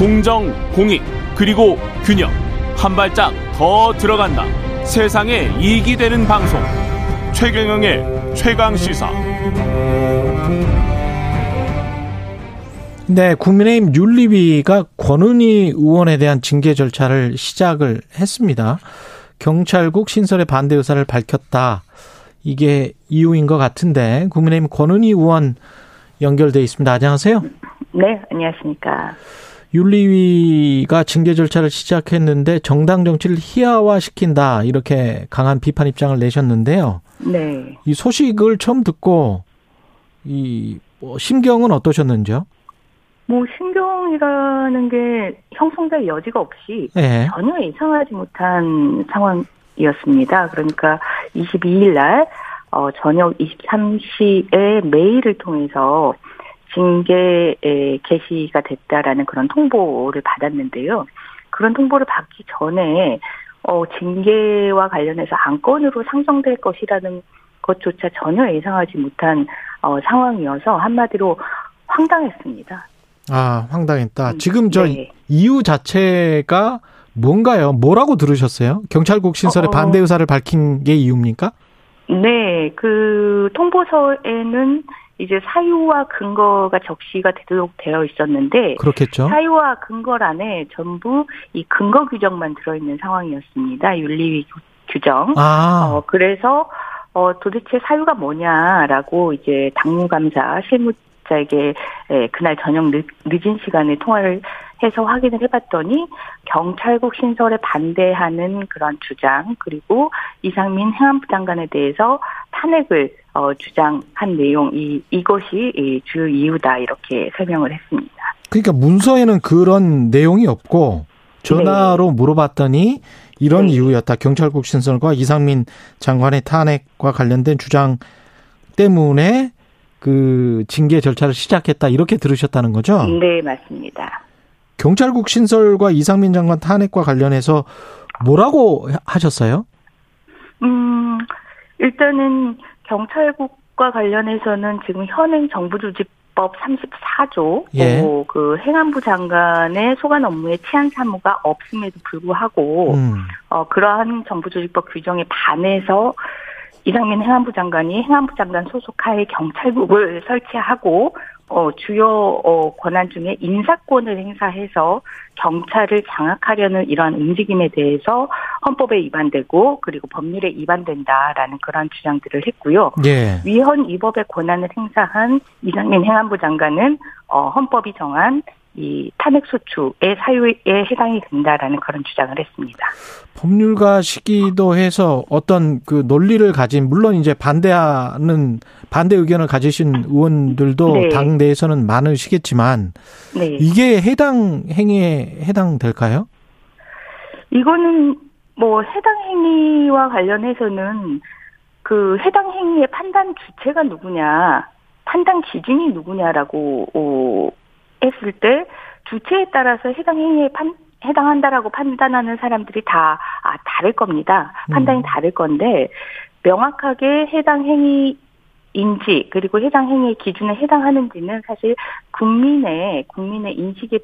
공정, 공익, 그리고 균형. 한 발짝 더 들어간다. 세상에 이익이 되는 방송. 최경영의 최강 시사. 네, 국민의힘 윤리위가 권은희 의원에 대한 징계 절차를 시작을 했습니다. 경찰국 신설의 반대 의사를 밝혔다. 이게 이유인 것 같은데 국민의힘 권은희 의원 연결돼 있습니다. 안녕하세요. 네, 안녕하십니까. 윤리위가 징계 절차를 시작했는데 정당 정치를 희화화시킨다 이렇게 강한 비판 입장을 내셨는데요. 네. 이 소식을 처음 듣고 이뭐 심경은 어떠셨는지요? 뭐 신경이라는 게 형성될 여지가 없이 네. 전혀 예상하지 못한 상황이었습니다. 그러니까 22일 날 어, 저녁 23시에 메일을 통해서 징계에 개시가 됐다라는 그런 통보를 받았는데요. 그런 통보를 받기 전에 어, 징계와 관련해서 안건으로 상정될 것이라는 것조차 전혀 예상하지 못한 어, 상황이어서 한마디로 황당했습니다. 아, 황당했다. 음, 지금 저 네. 이유 자체가 뭔가요? 뭐라고 들으셨어요? 경찰국 신설의 어, 반대 의사를 밝힌 게 이유입니까? 네, 그 통보서에는 이제 사유와 근거가 적시가 되도록 되어 있었는데 그렇겠죠. 사유와 근거란에 전부 이 근거 규정만 들어 있는 상황이었습니다. 윤리위 규정. 아. 어, 그래서 어, 도대체 사유가 뭐냐라고 이제 당무감사 실무 자에게 예, 그날 저녁 늦, 늦은 시간에 통화를 해서 확인을 해봤더니 경찰국 신설에 반대하는 그런 주장 그리고 이상민 행안부 장관에 대해서 탄핵을 어, 주장한 내용 이 이것이 주 이유다 이렇게 설명을 했습니다. 그러니까 문서에는 그런 내용이 없고 전화로 네. 물어봤더니 이런 네. 이유였다. 경찰국 신설과 이상민 장관의 탄핵과 관련된 주장 때문에 그 징계 절차를 시작했다. 이렇게 들으셨다는 거죠? 네, 맞습니다. 경찰국 신설과 이상민 장관 탄핵과 관련해서 뭐라고 하셨어요? 음, 일단은 경찰국과 관련해서는 지금 현행 정부 조직 법 34조 예. 어, 그 행안부 장관의 소관 업무에 치안 사무가 없음에도 불구하고 음. 어, 그러한 정부 조직법 규정에 반해서 이상민 행안부 장관이 행안부 장관 소속하에 경찰국을 설치하고 어, 주요 어, 권한 중에 인사권을 행사해서 경찰을 장악하려는 이러한 움직임에 대해서 헌법에 위반되고 그리고 법률에 위반된다라는 그런 주장들을 했고요. 예. 위헌 위법의 권한을 행사한 이상민 행안부 장관은 어, 헌법이 정한 이 탄핵 소추의 사유에 해당이 된다라는 그런 주장을 했습니다. 법률가 시기도 해서 어떤 그 논리를 가진 물론 이제 반대하는 반대 의견을 가지신 의원들도 네. 당 내에서는 많으시겠지만 네. 이게 해당 행위에 해당될까요? 이거는 뭐 해당 행위와 관련해서는 그 해당 행위의 판단 주체가 누구냐, 판단 기준이 누구냐라고 어, 했을 때 주체에 따라서 해당 행위에 판, 해당한다라고 판단하는 사람들이 다 아, 다를 겁니다. 판단이 음. 다를 건데 명확하게 해당 행위 인지 그리고 해당 행위의 기준에 해당하는지는 사실 국민의 국민의 인식에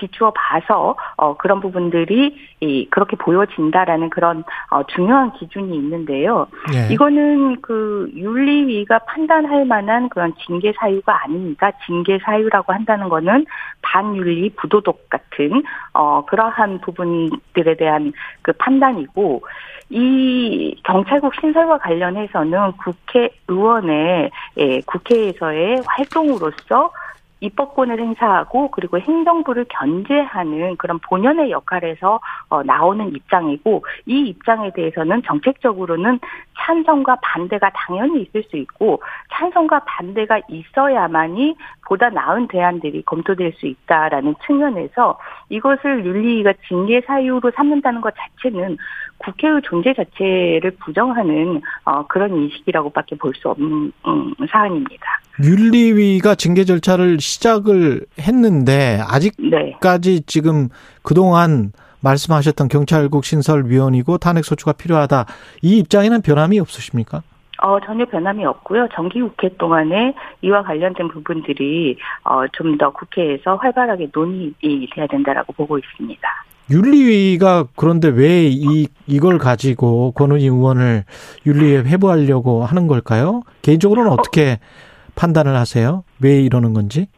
비추어 봐서 어 그런 부분들이 이 그렇게 보여진다라는 그런 어 중요한 기준이 있는데요. 예. 이거는 그 윤리위가 판단할 만한 그런 징계 사유가 아닙니다. 징계 사유라고 한다는 거는 반윤리 부도덕 같은 어 그러한 부분들에 대한 그 판단이고 이 경찰국 신설과 관련해서는 국회의원의 예, 국회에서의 활동으로서 입법권을 행사하고 그리고 행정부를 견제하는 그런 본연의 역할에서 어, 나오는 입장이고 이 입장에 대해서는 정책적으로는 찬성과 반대가 당연히 있을 수 있고 찬성과 반대가 있어야만이 보다 나은 대안들이 검토될 수 있다라는 측면에서 이것을 윤리위가 징계 사유로 삼는다는 것 자체는 국회의 존재 자체를 부정하는 어, 그런 인식이라고밖에 볼 수 없는 음, 사안입니다. 윤리위가 징계 절차를 시작을 했는데 아직까지 네. 지금 그동안 말씀하셨던 경찰국 신설위원이고 탄핵소추가 필요하다 이 입장에는 변함이 없으십니까? 어, 전혀 변함이 없고요. 정기국회 동안에 이와 관련된 부분들이 어, 좀 더 국회에서 활발하게 논의이 돼야 된다라고 보고 있습니다. 윤리위가 그런데 왜 이 이걸 가지고 권은희 의원을 윤리위에 회부하려고 하는 걸까요? 개인적으로는 어떻게 어, 판단을 하세요? 왜 이러는 건지?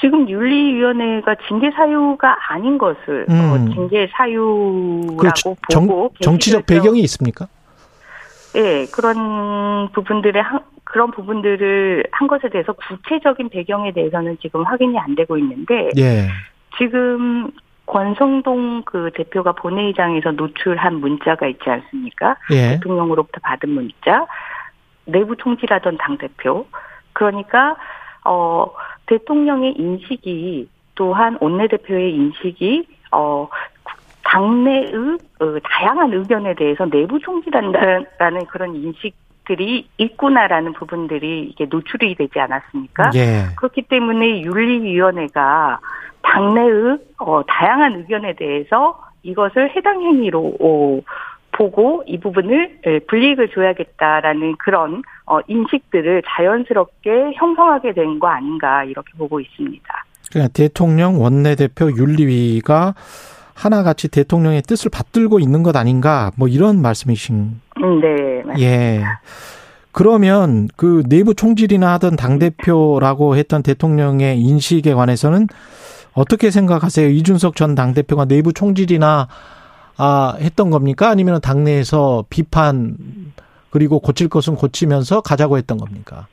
지금 윤리위원회가 징계 사유가 아닌 것을 어, 음. 어, 징계 사유라고 그 정, 보고 정치적 배경이 있습니까? 예, 그런 부분들의 한, 그런 부분들을 한 것에 대해서 구체적인 배경에 대해서는 지금 확인이 안 되고 있는데 예. 지금 권성동 그 대표가 본회의장에서 노출한 문자가 있지 않습니까? 예. 대통령으로부터 받은 문자, 내부 총질하던 당 대표. 그러니까 어 대통령의 인식이 또한 원내 대표의 인식이 어 당내의 어, 다양한 의견에 대해서 내부 총질한다라는 그런 인식 들이 있구나라는 부분들이 이게 노출이 되지 않았습니까? 예. 그렇기 때문에 윤리위원회가 당내의 어, 다양한 의견에 대해서 이것을 해당 행위로 어, 보고 이 부분을 예, 불이익을 줘야겠다라는 그런 어, 인식들을 자연스럽게 형성하게 된 거 아닌가 이렇게 보고 있습니다. 그러니까 대통령 원내대표 윤리위가 하나같이 대통령의 뜻을 받들고 있는 것 아닌가 뭐 이런 말씀이신 음, 네 맞습니다. 예 그러면 그 내부 총질이나 하던 당 대표라고 했던 대통령의 인식에 관해서는 어떻게 생각하세요? 이준석 전 당 대표가 내부 총질이나 아 했던 겁니까? 아니면 당내에서 비판 그리고 고칠 것은 고치면서 가자고 했던 겁니까?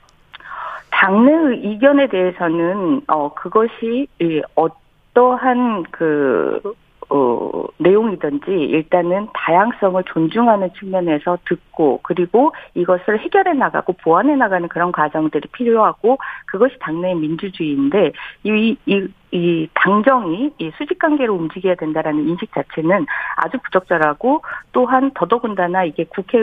당내의 이견에 대해서는 어 그것이 어떠한 그 어, 내용이든지 일단은 다양성을 존중하는 측면에서 듣고 그리고 이것을 해결해 나가고 보완해 나가는 그런 과정들이 필요하고 그것이 당내의 민주주의인데 이, 이, 이 당정이 이 수직 관계로 움직여야 된다라는 인식 자체는 아주 부적절하고 또한 더더군다나 이게 국회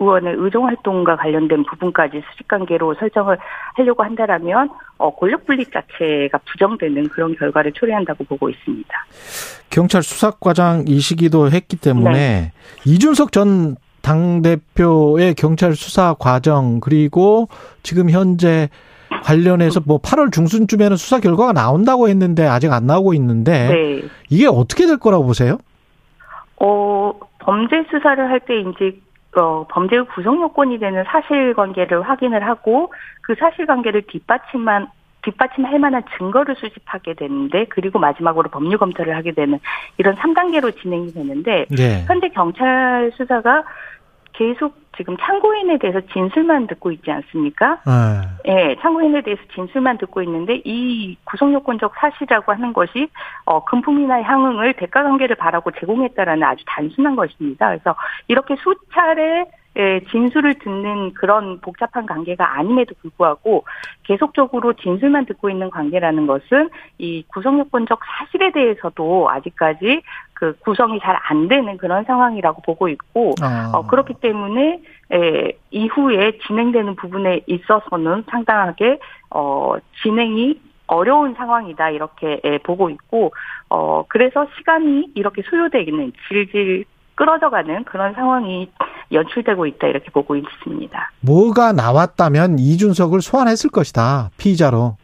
의원의 의정 활동과 관련된 부분까지 수직 관계로 설정을 하려고 한다라면 어, 권력 분립 자체가 부정되는 그런 결과를 초래한다고 보고 있습니다. 경찰 수사과장 이시기도 했기 때문에 네. 이준석 전 당대표의 경찰 수사 과정 그리고 지금 현재 관련해서 뭐 8월 중순쯤에는 수사 결과가 나온다고 했는데 아직 안 나오고 있는데 네. 이게 어떻게 될 거라고 보세요? 어, 범죄 수사를 할 때 이제 어, 범죄의 구성 요건이 되는 사실관계를 확인을 하고 그 사실관계를 뒷받침만 뒷받침할 만한 증거를 수집하게 되는데 그리고 마지막으로 법률 검토를 하게 되는 이런 3단계로 진행이 되는데 네. 현재 경찰 수사가 계속 지금 참고인에 대해서 진술만 듣고 있지 않습니까? 네. 네, 참고인에 대해서 진술만 듣고 있는데 이 구성요건적 사실이라고 하는 것이 어, 금품이나 향응을 대가관계를 바라고 제공했다라는 아주 단순한 것입니다. 그래서 이렇게 수차례 예, 진술을 듣는 그런 복잡한 관계가 아님에도 불구하고 계속적으로 진술만 듣고 있는 관계라는 것은 이 구성요건적 사실에 대해서도 아직까지 그 구성이 잘 안 되는 그런 상황이라고 보고 있고 아. 어, 그렇기 때문에 에, 이후에 진행되는 부분에 있어서는 상당하게 어, 진행이 어려운 상황이다 이렇게 에, 보고 있고 어 그래서 시간이 이렇게 소요되기는 질질 끌어져가는 그런 상황이 연출되고 있다 이렇게 보고 있습니다. 뭐가 나왔다면 이준석을 소환했을 것이다 피의자로.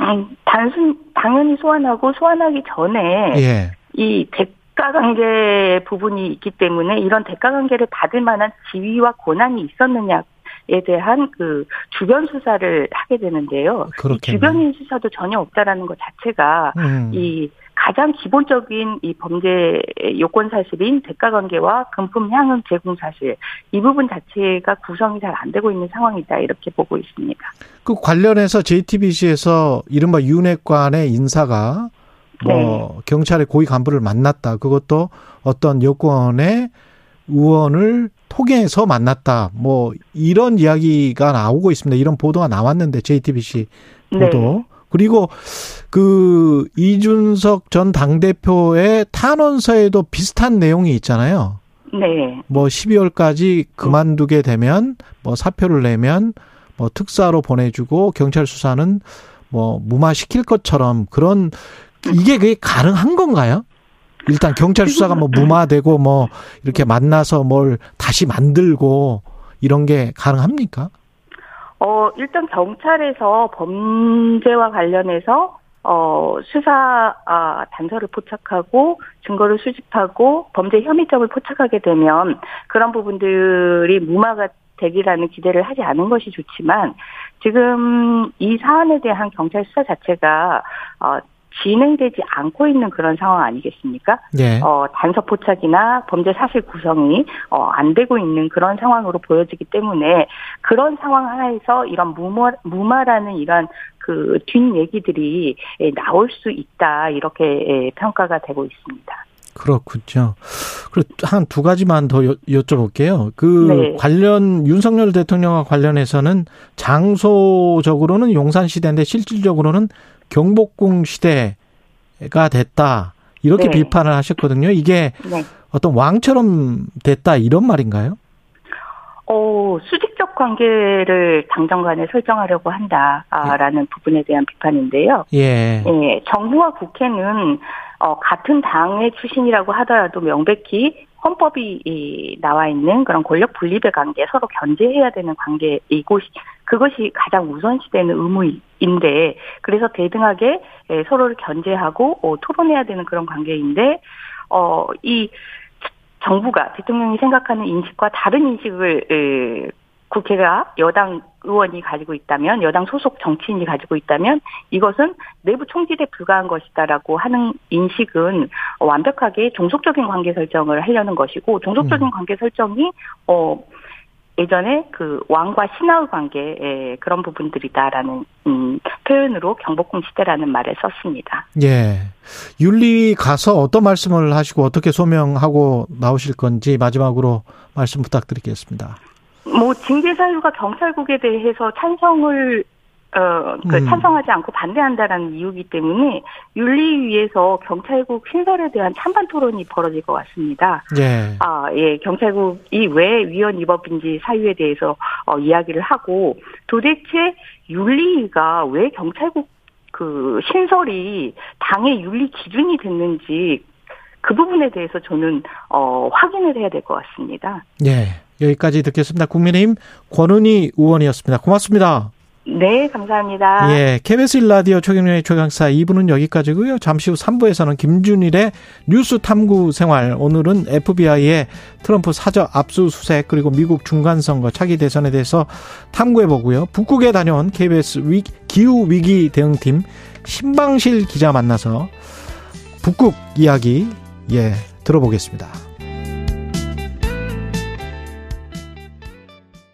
음, 단순 당연히 소환하고 소환하기 전에 예. 이 대 가 관계 부분이 있기 때문에 이런 대가 관계를 받을 만한 지위와 권한이 있었느냐 에 대한 그 주변 수사를 하게 되는데요. 주변인 수사도 전혀 없다라는 것 자체가 음. 이 가장 기본적인 이 범죄 요건 사실인 대가 관계와 금품 향응 제공 사실 이 부분 자체가 구성이 잘 안 되고 있는 상황이다 이렇게 보고 있습니다. 그 관련해서 JTBC에서 이른바 윤핵관의 인사가 뭐 네. 경찰의 고위 간부를 만났다. 그것도 어떤 여권의 의원을 통해서 만났다. 뭐 이런 이야기가 나오고 있습니다. 이런 보도가 나왔는데 JTBC 보도. 네. 그리고 그 이준석 전 당대표의 탄원서에도 비슷한 내용이 있잖아요. 네. 뭐 12월까지 그만두게 되면 뭐 사표를 내면 뭐 특사로 보내주고 경찰 수사는 뭐 무마시킬 것처럼 그런 이게 그게 가능한 건가요? 일단 경찰 수사가 뭐 무마되고 뭐 이렇게 만나서 뭘 다시 만들고 이런 게 가능합니까? 어, 일단 경찰에서 범죄와 관련해서 어, 수사 아, 단서를 포착하고 증거를 수집하고 범죄 혐의점을 포착하게 되면 그런 부분들이 무마가 되기라는 기대를 하지 않은 것이 좋지만 지금 이 사안에 대한 경찰 수사 자체가 어, 진행되지 않고 있는 그런 상황 아니겠습니까? 예. 어, 단서 포착이나 범죄 사실 구성이 어, 안 되고 있는 그런 상황으로 보여지기 때문에 그런 상황 하에서 이런 무마, 무마라는 이런 그 뒷 얘기들이 나올 수 있다 이렇게 평가가 되고 있습니다. 그렇군요. 그리고 한 두 가지만 더 여, 쭤볼게요. 그 네. 관련 윤석열 대통령과 관련해서는 장소적으로는 용산 시대인데 실질적으로는 경복궁 시대가 됐다. 이렇게 네. 비판을 하셨거든요. 이게 네. 어떤 왕처럼 됐다 이런 말인가요? 어, 수직적 관계를 당정 간에 설정하려고 한다라는 예. 부분에 대한 비판인데요. 예. 예. 정부와 국회는 어, 같은 당의 출신이라고 하더라도 명백히 헌법이 나와 있는 그런 권력 분립의 관계, 서로 견제해야 되는 관계이고, 그것이 가장 우선시되는 의무인데, 그래서 대등하게 예, 서로를 견제하고 어, 토론해야 되는 그런 관계인데, 어, 이 정부가 대통령이 생각하는 인식과 다른 인식을 국회가 여당 의원이 가지고 있다면 여당 소속 정치인이 가지고 있다면 이것은 내부 총질에 불과한 것이다라고 하는 인식은 완벽하게 종속적인 관계 설정을 하려는 것이고 종속적인 음. 관계 설정이 어 예전에 그 왕과 신하의 관계의 그런 부분들이다라는 음, 표현으로 경복궁 시대라는 말을 썼습니다. 예. 윤리 가서 어떤 말씀을 하시고 어떻게 소명하고 나오실 건지 마지막으로 말씀 부탁드리겠습니다. 뭐 징계 사유가 경찰국에 대해서 찬성을 어, 그 음. 찬성하지 않고 반대한다라는 이유기 때문에 윤리위에서 경찰국 신설에 대한 찬반 토론이 벌어질 것 같습니다. 예. 아, 예, 경찰국이 왜 위헌 위법인지 사유에 대해서 어, 이야기를 하고 도대체 윤리위가 왜 경찰국 그 신설이 당의 윤리 기준이 됐는지 그 부분에 대해서 저는 어, 확인을 해야 될 것 같습니다. 예. 여기까지 듣겠습니다. 국민의힘 권은희 의원이었습니다. 고맙습니다. 네, 감사합니다. 예, KBS 1라디오 최경련의 최강사 2부는 여기까지고요. 잠시 후 3부에서는 김준일의 뉴스 탐구 생활. 오늘은 FBI의 트럼프 사저 압수수색 그리고 미국 중간선거 차기 대선에 대해서 탐구해 보고요. 북극에 다녀온 KBS 위, 기후 위기 대응팀 신방실 기자 만나서 북극 이야기 예, 들어보겠습니다.